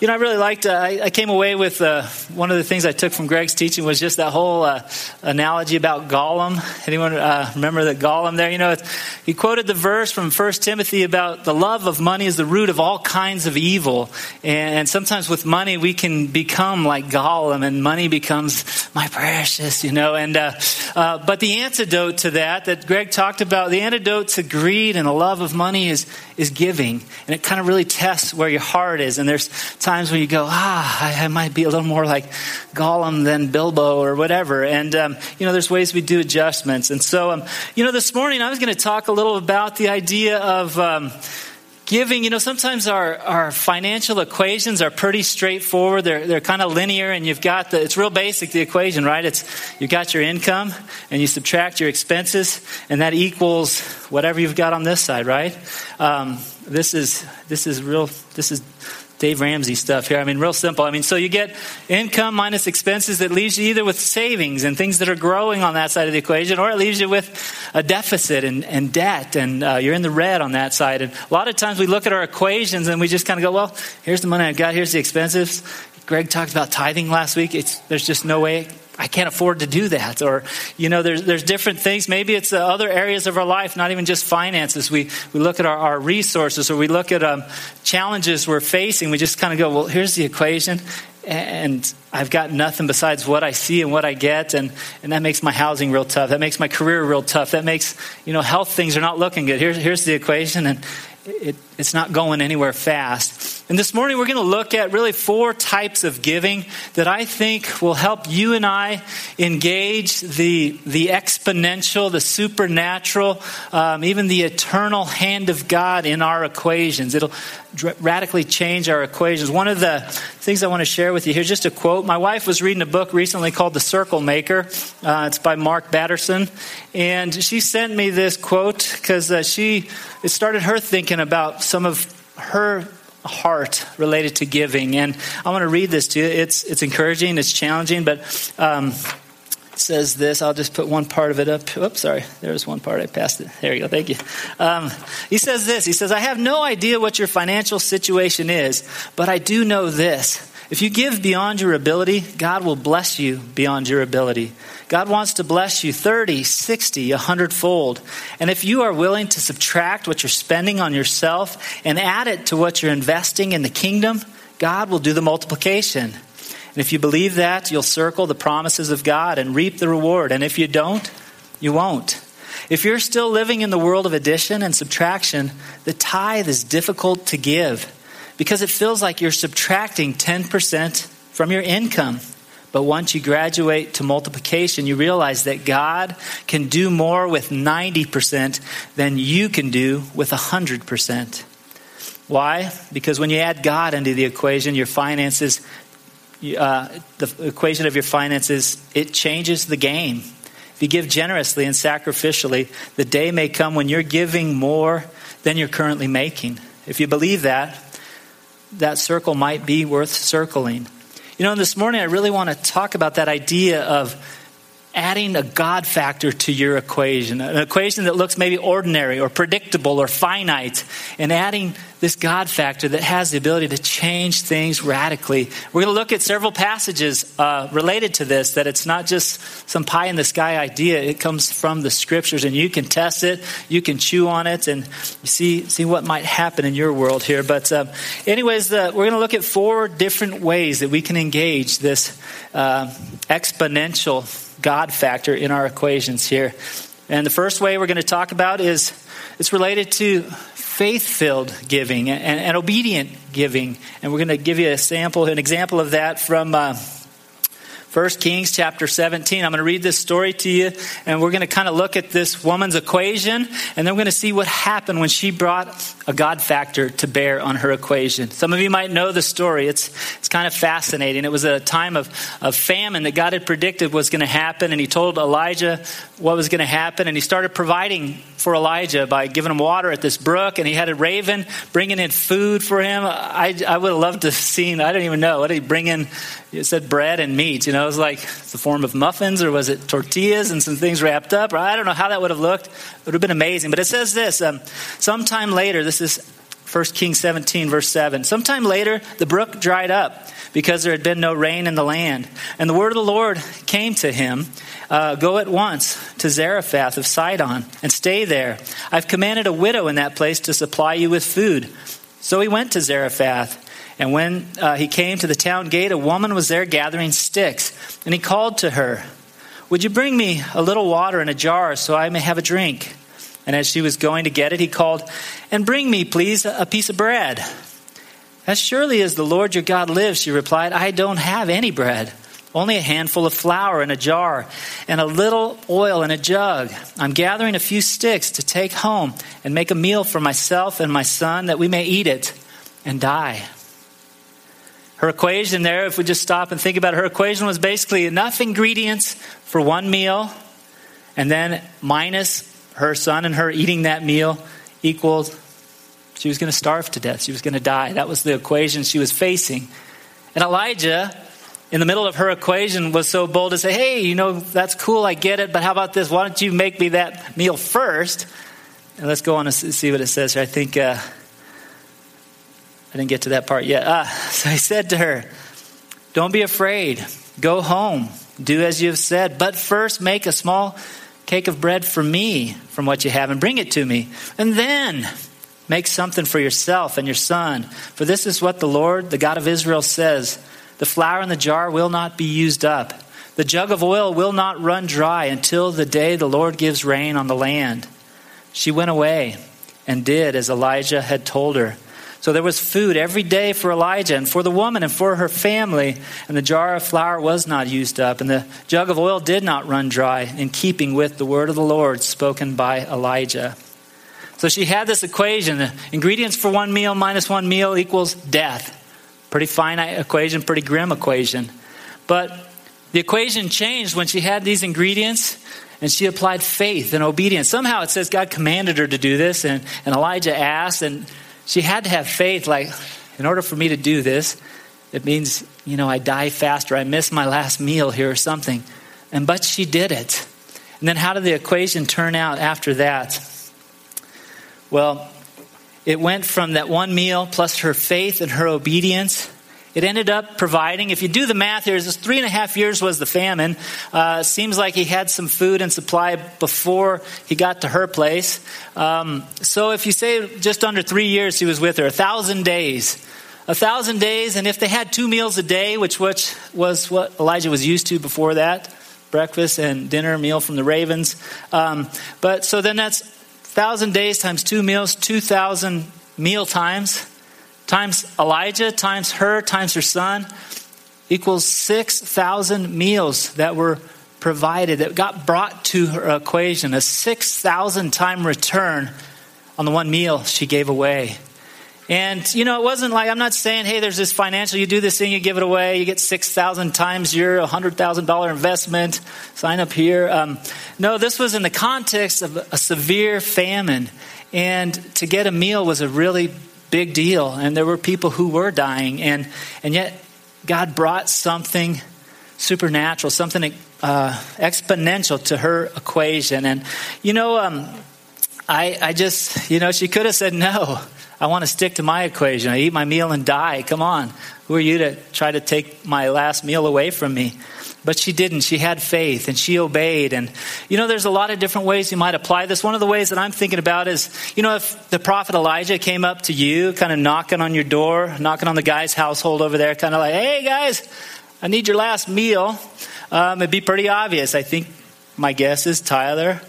you know, I really liked. Uh, I, I, came away with uh, one of the things I took from Greg's teaching was just that whole uh, analogy about Gollum. Anyone uh, remember that Gollum there? You know, he quoted the verse from First Timothy about the love of money is the root of all kinds of evil, and sometimes with money we can become like Gollum, and money becomes my precious, you know. And uh, uh, but the antidote to that, that Greg talked about, the antidote to greed and the love of money is is giving, and it kind of really tests where your heart is. And there's times when you go, ah, I, I might be a little more like Gollum than Bilbo or whatever. And um, you know, there's ways we do adjustments. And so, um, you know, this morning I was going to talk a little about the idea of. Um, giving, you know, sometimes our, our financial equations are pretty straightforward. They're, they're kind of linear, and you've got the, it's real basic, the equation, right? It's, you've got your income, and you subtract your expenses, and that equals whatever you've got on this side, right? Um, this is, this is real, this is Dave Ramsey stuff here. I mean, real simple. I mean, so you get income minus expenses that leaves you either with savings and things that are growing on that side of the equation, or it leaves you with a deficit and, and debt, and uh, you're in the red on that side. And a lot of times we look at our equations and we just kind of go, well, here's the money I've got, here's the expenses. Greg talked about tithing last week. It's, there's just no way I can't afford to do that. Or, you know, there's, there's different things. Maybe it's uh, other areas of our life, not even just finances. We, we look at our, our resources or we look at um, challenges we're facing. We just kind of go, well, here's the equation. And I've got nothing besides what I see and what I get. And, and that makes my housing real tough. That makes my career real tough. That makes, you know, health things are not looking good. Here's, here's the equation. And it, it's not going anywhere fast. And this morning we're going to look at really four types of giving that I think will help you and I engage the, the exponential, the supernatural, um, even the eternal hand of God in our equations. It'll dr- radically change our equations. One of the things I want to share with you here, just a quote. My wife was reading a book recently called The Circle Maker. Uh, it's by Mark Batterson. And she sent me this quote because uh, she, it started her thinking about some of her heart related to giving. And I want to read this to you. It's, it's encouraging, it's challenging, but um, it says this. I'll just put one part of it up. Oops, sorry. There's one part. I passed it. There you go. Thank you. Um, he says this. He says, I have no idea what your financial situation is, but I do know this. If you give beyond your ability, God will bless you beyond your ability. God wants to bless you 30, 60, 100 fold. And if you are willing to subtract what you're spending on yourself and add it to what you're investing in the kingdom, God will do the multiplication. And if you believe that, you'll circle the promises of God and reap the reward. And if you don't, you won't. If you're still living in the world of addition and subtraction, the tithe is difficult to give because it feels like you're subtracting 10% from your income. But once you graduate to multiplication, you realize that God can do more with 90% than you can do with 100%. Why? Because when you add God into the equation, your finances, uh, the equation of your finances, it changes the game. If you give generously and sacrificially, the day may come when you're giving more than you're currently making. If you believe that, that circle might be worth circling. You know, this morning I really want to talk about that idea of adding a God factor to your equation, an equation that looks maybe ordinary or predictable or finite, and adding this God factor that has the ability to change things radically. We're going to look at several passages uh, related to this, that it's not just some pie in the sky idea. It comes from the scriptures, and you can test it, you can chew on it, and see, see what might happen in your world here. But, uh, anyways, we're going to look at four different ways that we can engage this uh, exponential God factor in our equations here. And the first way we're going to talk about is it's related to faith filled giving and, and, obedient giving. And we're going to give you a sample, an example of that from. Uh, 1 Kings chapter 17. I'm going to read this story to you, and we're going to kind of look at this woman's equation, and then we're going to see what happened when she brought a God factor to bear on her equation. Some of you might know the story. It's, it's kind of fascinating. It was a time of, of famine that God had predicted was going to happen, and he told Elijah what was going to happen, and he started providing for Elijah by giving him water at this brook, and he had a raven bringing in food for him. I, I would have loved to have seen, I don't even know, what did he bring in? It said bread and meat. You know, it was like the form of muffins, or was it tortillas and some things wrapped up? Or I don't know how that would have looked. It would have been amazing. But it says this um, sometime later, this is 1 Kings 17, verse 7. Sometime later, the brook dried up because there had been no rain in the land. And the word of the Lord came to him uh, Go at once to Zarephath of Sidon and stay there. I've commanded a widow in that place to supply you with food. So he went to Zarephath. And when uh, he came to the town gate, a woman was there gathering sticks. And he called to her, Would you bring me a little water in a jar so I may have a drink? And as she was going to get it, he called, And bring me, please, a piece of bread. As surely as the Lord your God lives, she replied, I don't have any bread, only a handful of flour in a jar and a little oil in a jug. I'm gathering a few sticks to take home and make a meal for myself and my son that we may eat it and die. Her equation there, if we just stop and think about it, her equation was basically enough ingredients for one meal, and then minus her son and her eating that meal equaled she was going to starve to death. She was going to die. That was the equation she was facing. And Elijah, in the middle of her equation, was so bold to say, Hey, you know, that's cool. I get it. But how about this? Why don't you make me that meal first? And let's go on and see what it says here. I think uh, I didn't get to that part yet. Ah, so I said to her, Don't be afraid. Go home. Do as you have said. But first, make a small cake of bread for me from what you have and bring it to me. And then make something for yourself and your son. For this is what the Lord, the God of Israel, says The flour in the jar will not be used up, the jug of oil will not run dry until the day the Lord gives rain on the land. She went away and did as Elijah had told her. So there was food every day for Elijah and for the woman and for her family, and the jar of flour was not used up, and the jug of oil did not run dry, in keeping with the word of the Lord spoken by Elijah. So she had this equation ingredients for one meal minus one meal equals death. Pretty finite equation, pretty grim equation. But the equation changed when she had these ingredients and she applied faith and obedience. Somehow it says God commanded her to do this, and, and Elijah asked, and she had to have faith, like, in order for me to do this, it means, you know, I die faster, I miss my last meal here or something. And but she did it. And then how did the equation turn out after that? Well, it went from that one meal plus her faith and her obedience it ended up providing, if you do the math here, this three and a half years was the famine. Uh, seems like he had some food and supply before he got to her place. Um, so if you say just under three years he was with her, a thousand days. A thousand days, and if they had two meals a day, which, which was what Elijah was used to before that, breakfast and dinner meal from the ravens. Um, but so then that's thousand days times two meals, two thousand meal times times Elijah, times her, times her son, equals 6,000 meals that were provided, that got brought to her equation, a 6,000 time return on the one meal she gave away. And, you know, it wasn't like, I'm not saying, hey, there's this financial, you do this thing, you give it away, you get 6,000 times your $100,000 investment, sign up here. Um, no, this was in the context of a severe famine. And to get a meal was a really big deal, and there were people who were dying, and, and yet God brought something supernatural, something uh, exponential to her equation. And, you know, um, I, I just, you know, she could have said, no, I want to stick to my equation. I eat my meal and die. Come on. Who are you to try to take my last meal away from me? But she didn't. She had faith and she obeyed. And, you know, there's a lot of different ways you might apply this. One of the ways that I'm thinking about is, you know, if the prophet Elijah came up to you, kind of knocking on your door, knocking on the guy's household over there, kind of like, hey, guys, I need your last meal. Um, it'd be pretty obvious. I think my guess is Tyler,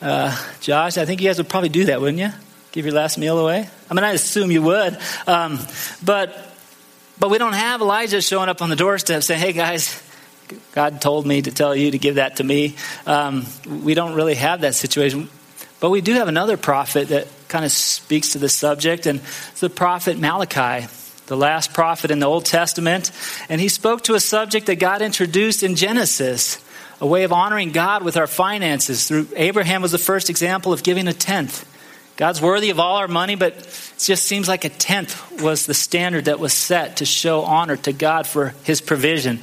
uh, Josh, I think you guys would probably do that, wouldn't you? Give your last meal away? I mean, I assume you would. Um, but, but we don't have Elijah showing up on the doorstep saying, hey, guys, God told me to tell you to give that to me. Um, we don't really have that situation. But we do have another prophet that kind of speaks to this subject, and it's the prophet Malachi, the last prophet in the Old Testament. And he spoke to a subject that God introduced in Genesis a way of honoring God with our finances. Through Abraham was the first example of giving a tenth. God's worthy of all our money, but it just seems like a tenth was the standard that was set to show honor to God for his provision.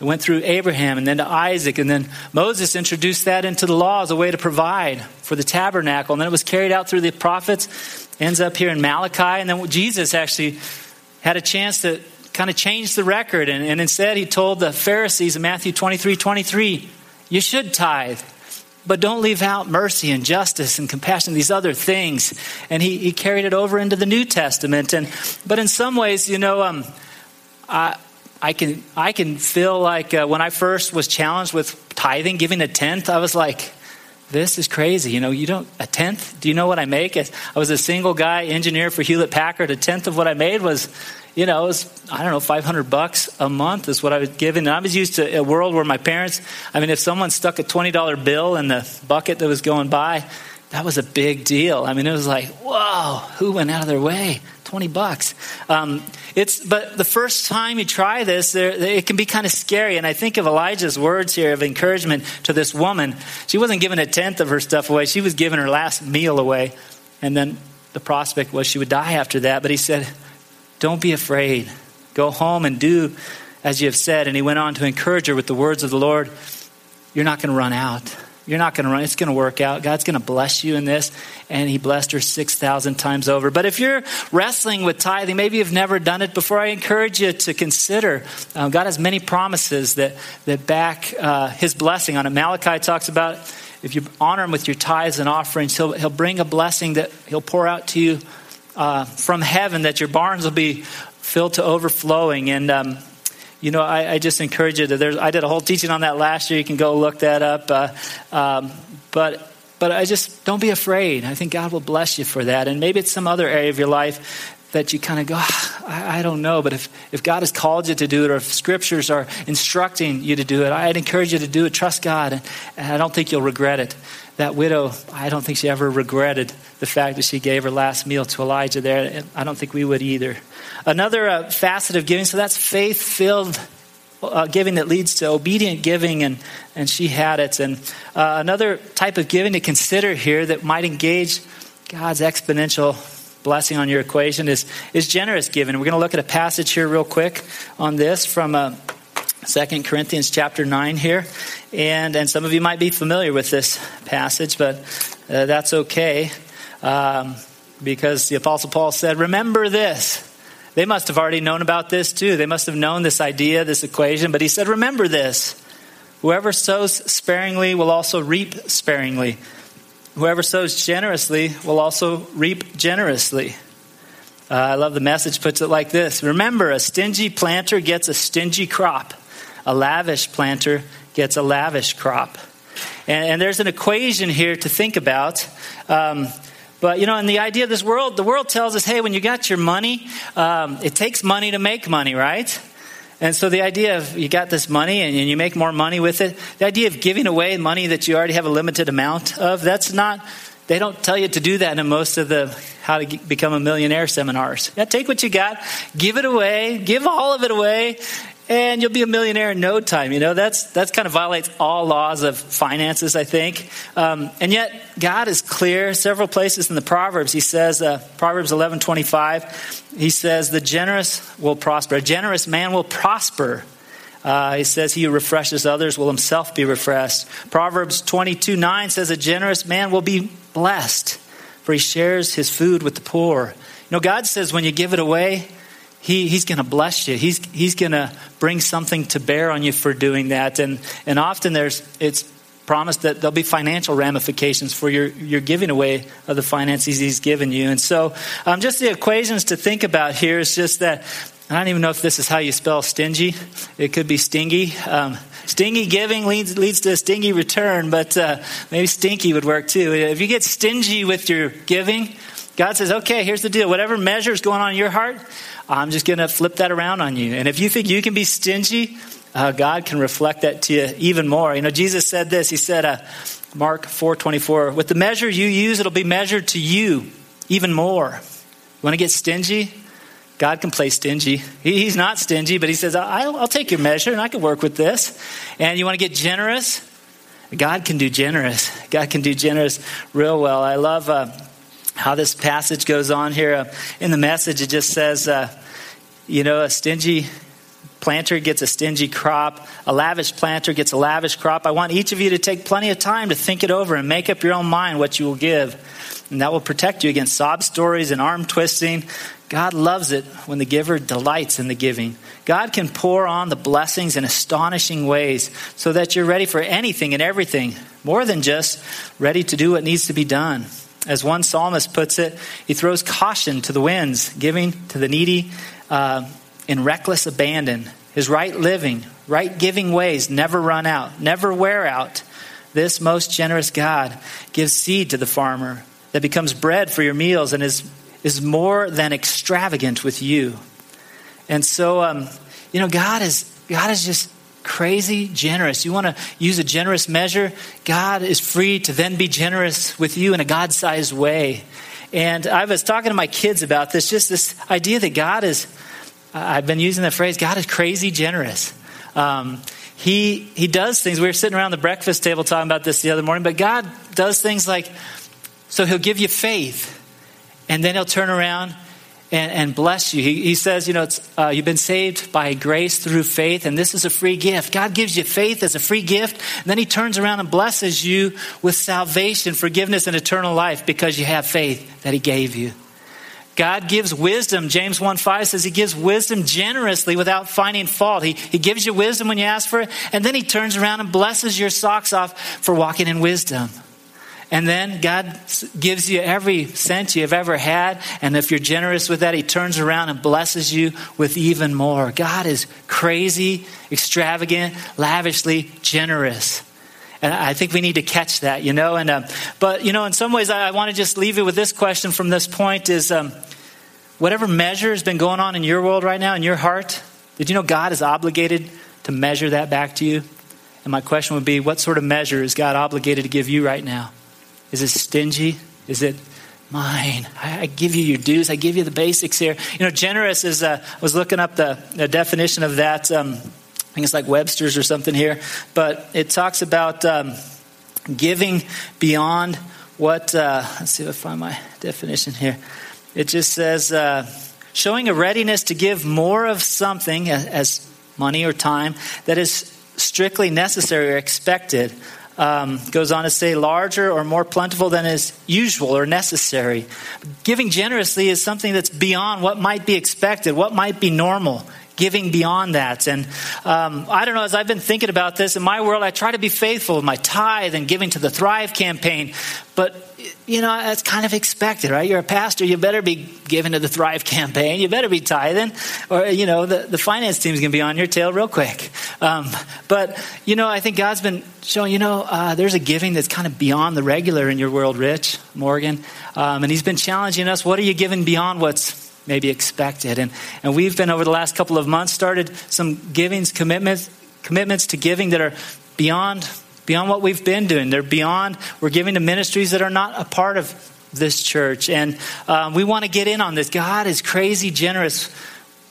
It went through Abraham and then to Isaac, and then Moses introduced that into the law as a way to provide for the tabernacle. And then it was carried out through the prophets ends up here in Malachi. And then Jesus actually had a chance to kind of change the record. And, and instead, he told the Pharisees in Matthew 23 23, you should tithe. But don't leave out mercy and justice and compassion, these other things. And he, he carried it over into the New Testament. And but in some ways, you know, um, I, I can I can feel like uh, when I first was challenged with tithing, giving a tenth, I was like, this is crazy. You know, you don't, a tenth? Do you know what I make? I was a single guy engineer for Hewlett Packard. A tenth of what I made was, you know, was, I don't know, 500 bucks a month is what I was given. And I was used to a world where my parents, I mean, if someone stuck a $20 bill in the bucket that was going by, that was a big deal. I mean, it was like, whoa, who went out of their way? 20 bucks. Um, it's, but the first time you try this, there, it can be kind of scary. And I think of Elijah's words here of encouragement to this woman. She wasn't giving a tenth of her stuff away, she was giving her last meal away. And then the prospect was she would die after that. But he said, Don't be afraid. Go home and do as you have said. And he went on to encourage her with the words of the Lord You're not going to run out. You're not going to run. It's going to work out. God's going to bless you in this. And he blessed her 6,000 times over. But if you're wrestling with tithing, maybe you've never done it before, I encourage you to consider. Um, God has many promises that, that back uh, his blessing on it. Malachi talks about if you honor him with your tithes and offerings, he'll, he'll bring a blessing that he'll pour out to you uh, from heaven, that your barns will be filled to overflowing. And um, you know, I, I, just encourage you to. There's, I did a whole teaching on that last year. You can go look that up. Uh, um, but but I just don't be afraid. I think God will bless you for that. And maybe it's some other area of your life that you kind of go, ah, I, I, don't know. But if, if God has called you to do it, or if scriptures are instructing you to do it, I'd encourage you to do it. Trust God, and, and I don't think you'll regret it. That widow, I don't think she ever regretted the fact that she gave her last meal to Elijah there. I don't think we would either. Another uh, facet of giving, so that's faith filled uh, giving that leads to obedient giving, and, and she had it. And uh, another type of giving to consider here that might engage God's exponential blessing on your equation is, is generous giving. We're going to look at a passage here, real quick, on this from uh, 2 Corinthians chapter 9 here. And, and some of you might be familiar with this passage, but uh, that's okay. Um, because the Apostle Paul said, Remember this they must have already known about this too. They must have known this idea, this equation. But he said, Remember this whoever sows sparingly will also reap sparingly. Whoever sows generously will also reap generously. Uh, I love the message puts it like this Remember, a stingy planter gets a stingy crop, a lavish planter gets a lavish crop. And, and there's an equation here to think about. Um, but, you know, in the idea of this world, the world tells us, hey, when you got your money, um, it takes money to make money, right? And so the idea of you got this money and, and you make more money with it, the idea of giving away money that you already have a limited amount of, that's not, they don't tell you to do that in most of the how to become a millionaire seminars. Yeah, take what you got, give it away, give all of it away, and you'll be a millionaire in no time. You know, that's, that's kind of violates all laws of finances, I think. Um, and yet, God is clear. Several places in the Proverbs, He says, uh, Proverbs 11 25, He says, the generous will prosper. A generous man will prosper. Uh, he says, He who refreshes others will himself be refreshed. Proverbs 22 9 says, A generous man will be blessed, for he shares his food with the poor. You know, God says, when you give it away, he, he's going to bless you. He's, he's going to bring something to bear on you for doing that. And, and often there's, it's promised that there'll be financial ramifications for your, your giving away of the finances he's given you. And so, um, just the equations to think about here is just that I don't even know if this is how you spell stingy. It could be stingy. Um, stingy giving leads, leads to a stingy return, but uh, maybe stinky would work too. If you get stingy with your giving, God says, okay, here's the deal. Whatever measure is going on in your heart, I'm just going to flip that around on you. And if you think you can be stingy, uh, God can reflect that to you even more. You know, Jesus said this. He said, uh, Mark 4:24, with the measure you use, it'll be measured to you even more. You want to get stingy? God can play stingy. He, he's not stingy, but he says, I'll, I'll take your measure and I can work with this. And you want to get generous? God can do generous. God can do generous real well. I love uh, how this passage goes on here. Uh, in the message, it just says, uh, you know, a stingy planter gets a stingy crop. A lavish planter gets a lavish crop. I want each of you to take plenty of time to think it over and make up your own mind what you will give. And that will protect you against sob stories and arm twisting. God loves it when the giver delights in the giving. God can pour on the blessings in astonishing ways so that you're ready for anything and everything, more than just ready to do what needs to be done. As one psalmist puts it, he throws caution to the winds, giving to the needy uh, in reckless abandon. His right living, right giving ways never run out, never wear out. This most generous God gives seed to the farmer that becomes bread for your meals and is, is more than extravagant with you. And so, um, you know, God is, God is just crazy generous. You want to use a generous measure? God is free to then be generous with you in a God sized way. And I was talking to my kids about this, just this idea that God is, I've been using the phrase, God is crazy generous. Um, he, he does things. We were sitting around the breakfast table talking about this the other morning, but God does things like, so He'll give you faith, and then He'll turn around and, and bless you. He, he says, you know, uh, you've been saved by grace through faith, and this is a free gift. God gives you faith as a free gift, and then He turns around and blesses you with salvation, forgiveness, and eternal life because you have faith that He gave you. God gives wisdom. James 1 5 says he gives wisdom generously without finding fault. He, he gives you wisdom when you ask for it, and then he turns around and blesses your socks off for walking in wisdom. And then God gives you every cent you've ever had. And if you're generous with that, He turns around and blesses you with even more. God is crazy, extravagant, lavishly generous. And I think we need to catch that, you know. And uh, but you know, in some ways, I, I want to just leave you with this question from this point: is um, whatever measure has been going on in your world right now, in your heart, did you know God is obligated to measure that back to you? And my question would be, what sort of measure is God obligated to give you right now? Is it stingy? Is it mine? I, I give you your dues. I give you the basics here. You know, generous is, uh, I was looking up the, the definition of that. Um, I think it's like Webster's or something here. But it talks about um, giving beyond what, uh, let's see if I find my definition here. It just says, uh, showing a readiness to give more of something as money or time that is strictly necessary or expected um, goes on to say, larger or more plentiful than is usual or necessary. Giving generously is something that's beyond what might be expected, what might be normal giving beyond that. And um, I don't know, as I've been thinking about this, in my world, I try to be faithful with my tithe and giving to the Thrive campaign. But you know, that's kind of expected, right? You're a pastor, you better be giving to the Thrive campaign, you better be tithing, or, you know, the, the finance team's going to be on your tail real quick. Um, but, you know, I think God's been showing, you know, uh, there's a giving that's kind of beyond the regular in your world, Rich, Morgan. Um, and He's been challenging us what are you giving beyond what's maybe expected? And, and we've been, over the last couple of months, started some givings, commitments, commitments to giving that are beyond beyond what we've been doing. They're beyond, we're giving to ministries that are not a part of this church. And um, we want to get in on this. God is crazy generous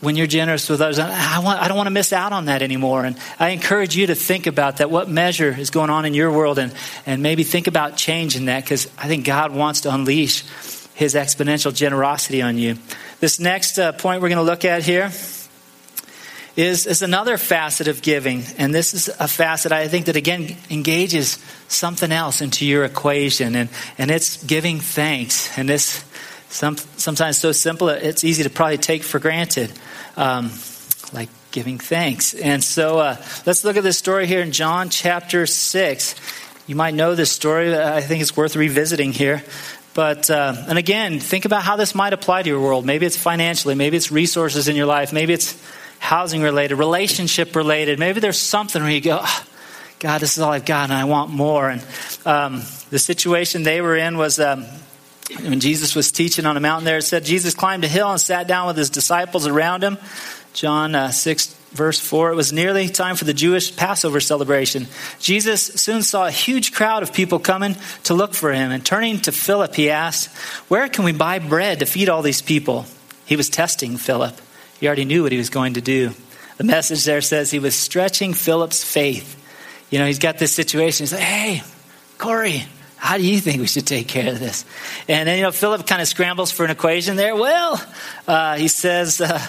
when you're generous with others. I, want, I don't want to miss out on that anymore. And I encourage you to think about that. What measure is going on in your world? And, and maybe think about changing that because I think God wants to unleash his exponential generosity on you. This next uh, point we're going to look at here is, is another facet of giving. And this is a facet I think that again engages something else into your equation, and, and it's giving thanks. And this some, sometimes so simple it's easy to probably take for granted, um, like giving thanks. And so uh, let's look at this story here in John chapter 6. You might know this story. I think it's worth revisiting here. But, uh, and again, think about how this might apply to your world. Maybe it's financially, maybe it's resources in your life, maybe it's housing related, relationship related. Maybe there's something where you go, oh, God, this is all I've got and I want more. And um, the situation they were in was um, when Jesus was teaching on a mountain there, it said Jesus climbed a hill and sat down with his disciples around him. John uh, 6, verse 4. It was nearly time for the Jewish Passover celebration. Jesus soon saw a huge crowd of people coming to look for him. And turning to Philip, he asked, Where can we buy bread to feed all these people? He was testing Philip. He already knew what he was going to do. The message there says he was stretching Philip's faith. You know, he's got this situation. He's like, hey, Corey, how do you think we should take care of this? And then, you know, Philip kind of scrambles for an equation there. Well, uh, he says, uh,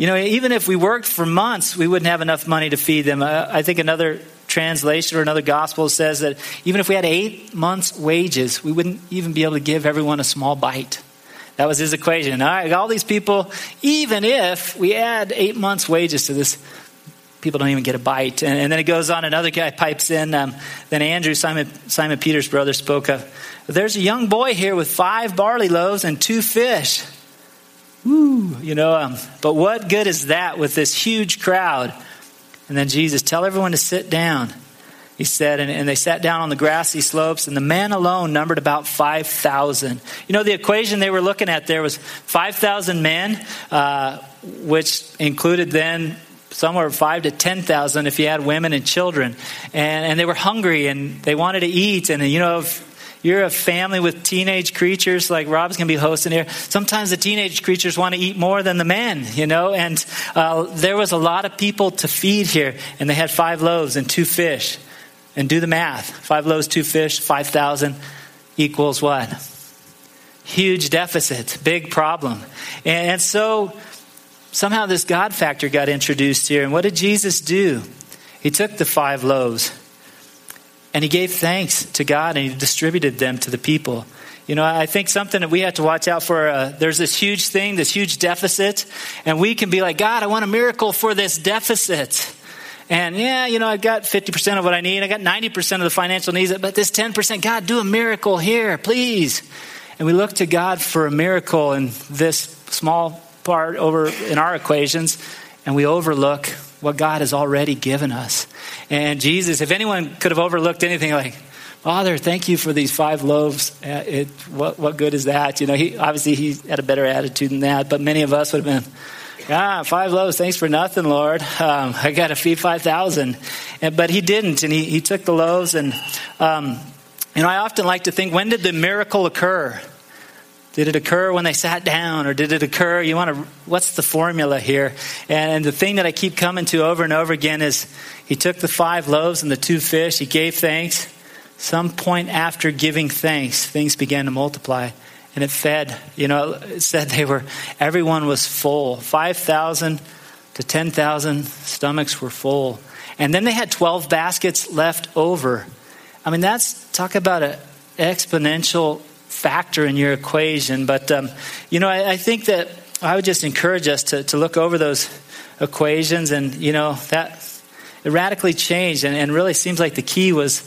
you know, even if we worked for months, we wouldn't have enough money to feed them. Uh, I think another translation or another gospel says that even if we had eight months' wages, we wouldn't even be able to give everyone a small bite. That was his equation. All right, all these people, even if we add eight months' wages to this, people don't even get a bite. And, and then it goes on, another guy pipes in. Um, then Andrew, Simon, Simon Peter's brother, spoke of, There's a young boy here with five barley loaves and two fish. Woo, you know, um, but what good is that with this huge crowd? And then Jesus, tell everyone to sit down. He said, and, and they sat down on the grassy slopes, and the man alone numbered about 5,000. You know, the equation they were looking at there was 5,000 men, uh, which included then somewhere five to 10,000 if you had women and children. And, and they were hungry and they wanted to eat. And, you know, if, you're a family with teenage creatures like Rob's going to be hosting here. Sometimes the teenage creatures want to eat more than the men, you know, and uh, there was a lot of people to feed here, and they had five loaves and two fish. And do the math five loaves, two fish, 5,000 equals what? Huge deficit, big problem. And so somehow this God factor got introduced here. And what did Jesus do? He took the five loaves and he gave thanks to God and he distributed them to the people. You know, I think something that we have to watch out for. Uh, there's this huge thing, this huge deficit, and we can be like, God, I want a miracle for this deficit. And yeah, you know, I've got 50% of what I need. I got 90% of the financial needs, but this 10%, God, do a miracle here, please. And we look to God for a miracle in this small part over in our equations, and we overlook what God has already given us. And Jesus, if anyone could have overlooked anything like, Father, thank you for these five loaves. Uh, it, what, what good is that? You know, he, obviously he had a better attitude than that, but many of us would have been, ah, five loaves, thanks for nothing, Lord. Um, I got to feed 5,000. But he didn't, and he, he took the loaves. And, um, you know, I often like to think, when did the miracle occur? Did it occur when they sat down, or did it occur? You want to, what's the formula here? And the thing that I keep coming to over and over again is he took the five loaves and the two fish, he gave thanks. Some point after giving thanks, things began to multiply and it fed. You know, it said they were, everyone was full. 5,000 to 10,000 stomachs were full. And then they had 12 baskets left over. I mean, that's, talk about an exponential factor in your equation. But, um, you know, I, I, think that I would just encourage us to, to look over those equations and, you know, that it radically changed and, and really seems like the key was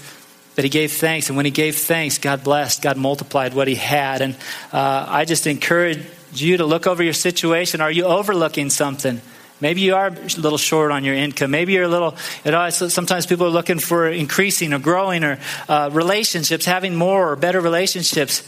that he gave thanks. And when he gave thanks, God blessed, God multiplied what he had. And uh, I just encourage you to look over your situation. Are you overlooking something? Maybe you are a little short on your income. Maybe you're a little, sometimes people are looking for increasing or growing or uh, relationships, having more or better relationships.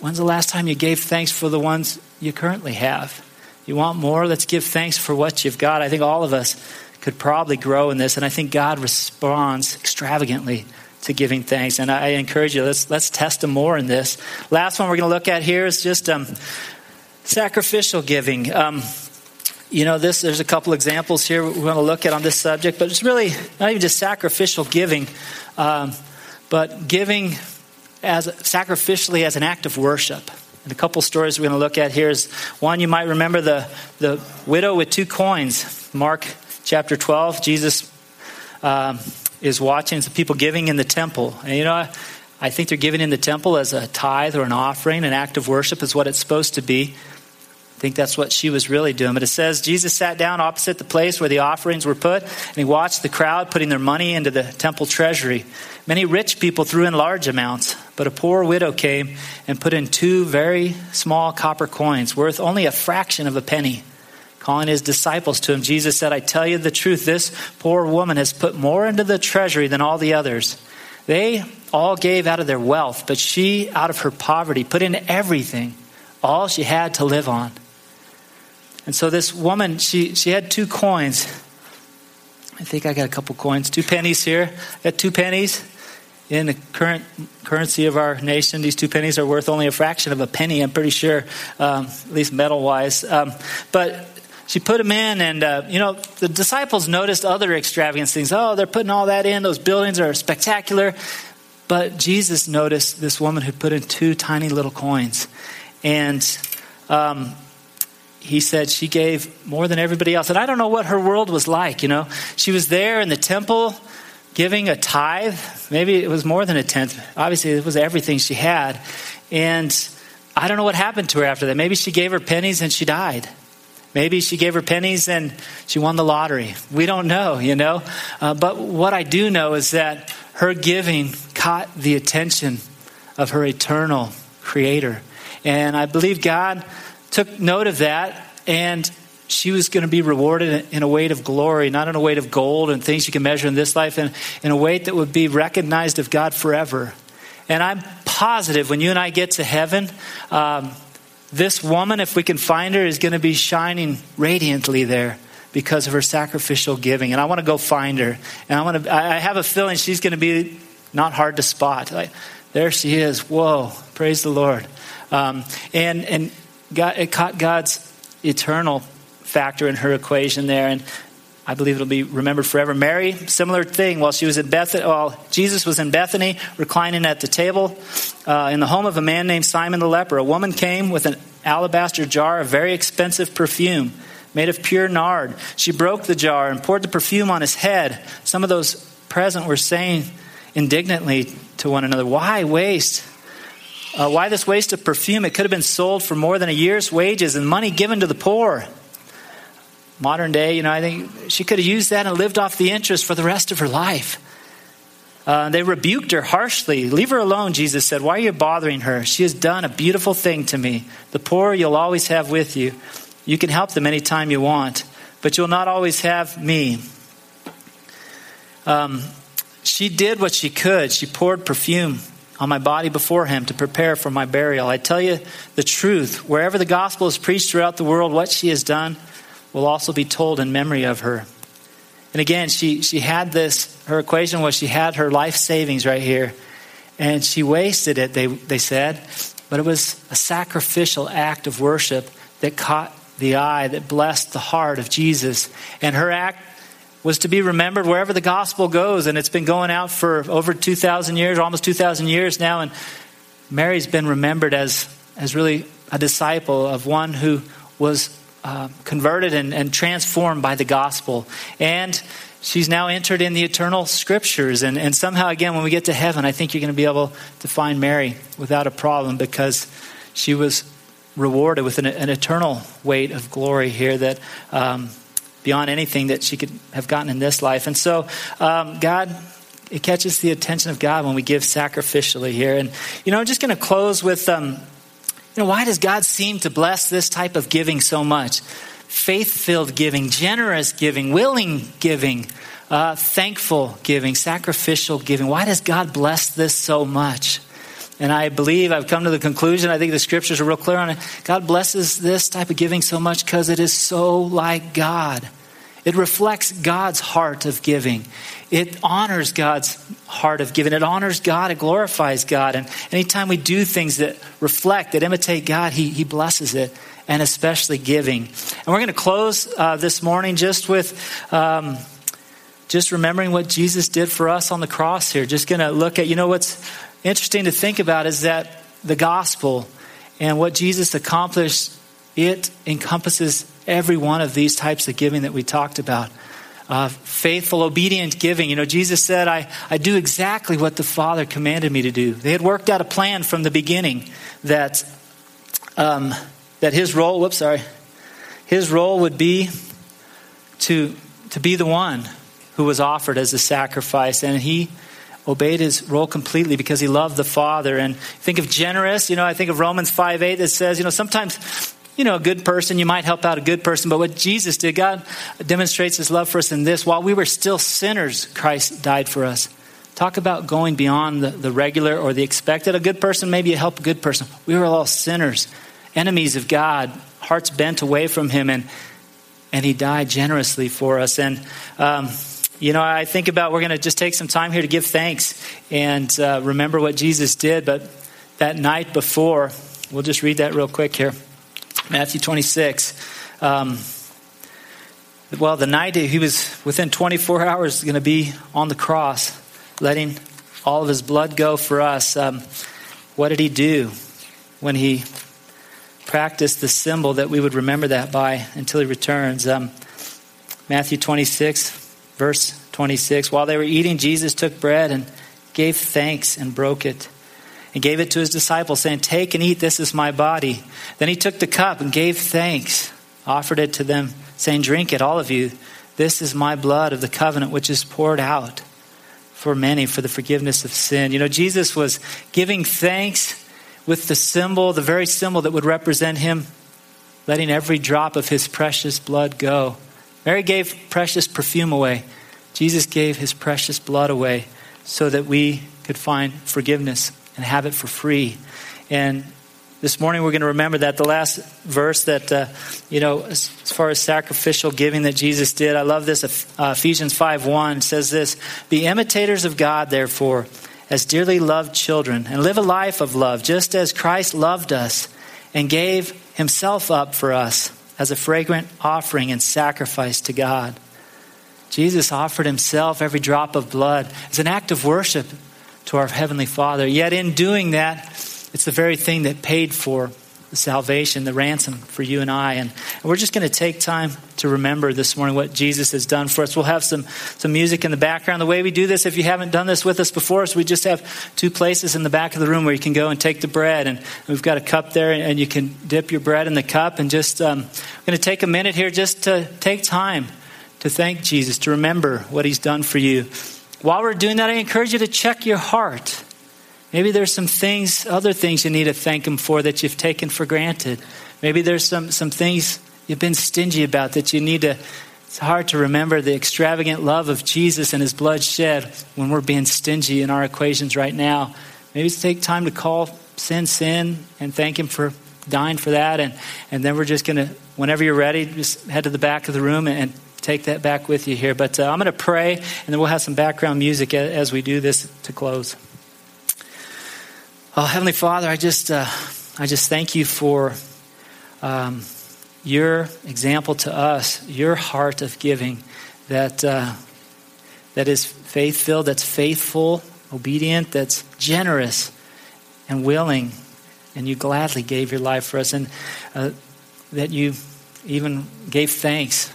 When's the last time you gave thanks for the ones you currently have? You want more? Let's give thanks for what you've got. I think all of us could probably grow in this, and I think God responds extravagantly to giving thanks. And I encourage you, let's, let's test them more in this. Last one we're going to look at here is just um, sacrificial giving. Um, you know, this, there's a couple examples here we're going to look at on this subject, but it's really not even just sacrificial giving, um, but giving as sacrificially as an act of worship. And a couple stories we're going to look at here is one you might remember the, the widow with two coins. Mark chapter 12, Jesus um, is watching some people giving in the temple. And you know, I, I think they're giving in the temple as a tithe or an offering, an act of worship is what it's supposed to be. I think that's what she was really doing. But it says Jesus sat down opposite the place where the offerings were put, and he watched the crowd putting their money into the temple treasury. Many rich people threw in large amounts, but a poor widow came and put in two very small copper coins, worth only a fraction of a penny. Calling his disciples to him, Jesus said, I tell you the truth, this poor woman has put more into the treasury than all the others. They all gave out of their wealth, but she, out of her poverty, put in everything, all she had to live on. And so this woman, she, she had two coins. I think I got a couple coins, two pennies here. I got two pennies. In the current currency of our nation, these two pennies are worth only a fraction of a penny, I'm pretty sure, um, at least metal wise. Um, but she put them in, and uh, you know, the disciples noticed other extravagant things. Oh, they're putting all that in, those buildings are spectacular. But Jesus noticed this woman who put in two tiny little coins. And um, he said she gave more than everybody else. And I don't know what her world was like, you know. She was there in the temple giving a tithe. Maybe it was more than a tenth. Obviously, it was everything she had. And I don't know what happened to her after that. Maybe she gave her pennies and she died. Maybe she gave her pennies and she won the lottery. We don't know, you know. Uh, but what I do know is that her giving caught the attention of her eternal creator. And I believe God took note of that and she was going to be rewarded in a weight of glory, not in a weight of gold and things you can measure in this life, and in a weight that would be recognized of God forever. And I'm positive when you and I get to heaven, um, this woman, if we can find her, is going to be shining radiantly there because of her sacrificial giving. And I want to go find her. And I want to. I have a feeling she's going to be not hard to spot. Like, there she is. Whoa! Praise the Lord. Um, and and God, it caught God's eternal factor in her equation there. And I believe it'll be remembered forever. Mary, similar thing. While she was in Bethany, while Jesus was in Bethany, reclining at the table uh, in the home of a man named Simon the leper, a woman came with an alabaster jar of very expensive perfume made of pure nard. She broke the jar and poured the perfume on his head. Some of those present were saying indignantly to one another, "Why waste?" Uh, why this waste of perfume? It could have been sold for more than a year's wages and money given to the poor modern day, you know, I think she could have used that and lived off the interest for the rest of her life. Uh, they rebuked her harshly. Leave her alone, Jesus said. Why are you bothering her? She has done a beautiful thing to me. The poor you'll always have with you. You can help them anytime you want, but you'll not always have me. Um, she did what she could. She poured perfume on my body before him to prepare for my burial. I tell you the truth. Wherever the gospel is preached throughout the world, what she has done will also be told in memory of her. And again, she, she had this, her equation was she had her life savings right here, and she wasted it, they, they said, but it was a sacrificial act of worship that caught the eye, that blessed the heart of Jesus. And her act was to be remembered wherever the gospel goes, and it's been going out for over 2,000 years, almost 2,000 years now, and Mary's been remembered as, as really a disciple of one who was uh, converted and, and transformed by the gospel. And she's now entered in the eternal scriptures. And, and somehow, again, when we get to heaven, I think you're going to be able to find Mary without a problem because she was rewarded with an, an eternal weight of glory here that. Um, beyond anything that she could have gotten in this life. And so, um, God, it catches the attention of God when we give sacrificially here. And, you know, I'm just going to close with um, you know, why does God seem to bless this type of giving so much? Faith filled giving, generous giving, willing giving, uh, thankful giving, sacrificial giving. Why does God bless this so much? And I believe I've come to the conclusion, I think the scriptures are real clear on it. God blesses this type of giving so much because it is so like God. It reflects God's heart of giving. It honors God's heart of giving. It honors God. It glorifies God. And anytime we do things that reflect, that imitate God, He, he blesses it, and especially giving. And we're going to close uh, this morning just with. Um, just remembering what Jesus did for us on the cross here. Just going to look at, you know, what's interesting to think about is that the gospel and what Jesus accomplished, it encompasses every one of these types of giving that we talked about. Uh, faithful, obedient giving. You know, Jesus said, I, I do exactly what the Father commanded me to do. They had worked out a plan from the beginning that, um, that his role, whoops, sorry, his role would be to, to be the one who was offered as a sacrifice. And he obeyed his role completely because he loved the Father. And think of generous, you know, I think of Romans 5 8 that says, you know, sometimes you know, a good person, you might help out a good person, but what Jesus did, God demonstrates his love for us in this. While we were still sinners, Christ died for us. Talk about going beyond the, the regular or the expected. A good person, maybe you help a good person. We were all sinners, enemies of God, hearts bent away from him, and, and he died generously for us. And, um, you know, I think about we're going to just take some time here to give thanks and uh, remember what Jesus did, but that night before, we'll just read that real quick here. Matthew 26. Um, well, the night he was within 24 hours going to be on the cross, letting all of his blood go for us. Um, what did he do when he practiced the symbol that we would remember that by until he returns. Um, Matthew 26, verse 26. While they were eating, Jesus took bread and gave thanks and broke it and gave it to his disciples, saying, Take and eat, this is my body. Then he took the cup and gave thanks, offered it to them, saying, Drink it, all of you. This is my blood of the covenant, which is poured out for many for the forgiveness of sin. You know, Jesus was giving thanks with the symbol, the very symbol that would represent him, letting every drop of his precious blood go. Mary gave precious perfume away. Jesus gave his precious blood away so that we could find forgiveness and have it for free. And this morning we're going to remember that the last verse that, uh, you know, as, far as sacrificial giving that Jesus did, I love this. Uh, Ephesians 5 1 says this Be imitators of God, therefore, as dearly loved children, and live a life of love, just as Christ loved us and gave himself up for us as a fragrant offering and sacrifice to God. Jesus offered himself, every drop of blood, as an act of worship to our Heavenly Father. Yet, in doing that, it's the very thing that paid for the salvation, the ransom for you and I. And we're just going to take time to remember this morning what Jesus has done for us. We'll have some, some music in the background. The way we do this, if you haven't done this with us before, is we just have two places in the back of the room where you can go and take the bread. And we've got a cup there, and you can dip your bread in the cup. And just, um, I'm going to take a minute here just to take time to thank Jesus, to remember what he's done for you. While we're doing that, I encourage you to check your heart. Maybe there's some things, other things you need to thank him for that you've taken for granted. Maybe there's some, some things you've been stingy about that you need to. It's hard to remember the extravagant love of Jesus and his blood shed when we're being stingy in our equations right now. Maybe take time to call sin sin and thank him for dying for that. And, and then we're just going to, whenever you're ready, just head to the back of the room and, and take that back with you here. But uh, I'm going to pray, and then we'll have some background music as we do this to close. Oh, Heavenly Father, I just, uh, I just thank you for um, your example to us, your heart of giving that, uh, that is faith filled, that's faithful, obedient, that's generous and willing, and you gladly gave your life for us, and uh, that you even gave thanks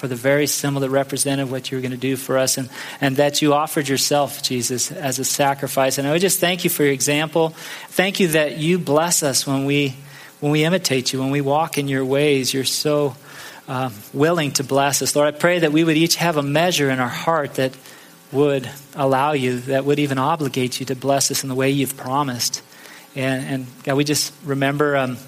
for the very symbol that represented what you were going to do for us, and, and that you offered yourself, Jesus, as a sacrifice. And I would just thank you for your example. Thank you that you bless us when we when we imitate you, when we walk in your ways. You're so um, willing to bless us, Lord. I pray that we would each have a measure in our heart that would allow you, that would even obligate you to bless us in the way you've promised. And, and God, we just remember um,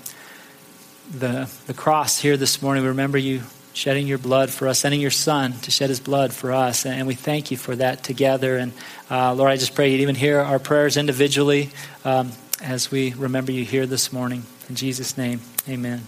the the cross here this morning. We remember you shedding your blood for us, sending your son to shed his blood for us. And we thank you for that together. And uh, Lord, I just pray you'd even hear our prayers individually um, as we remember you here this morning. In Jesus' name, amen.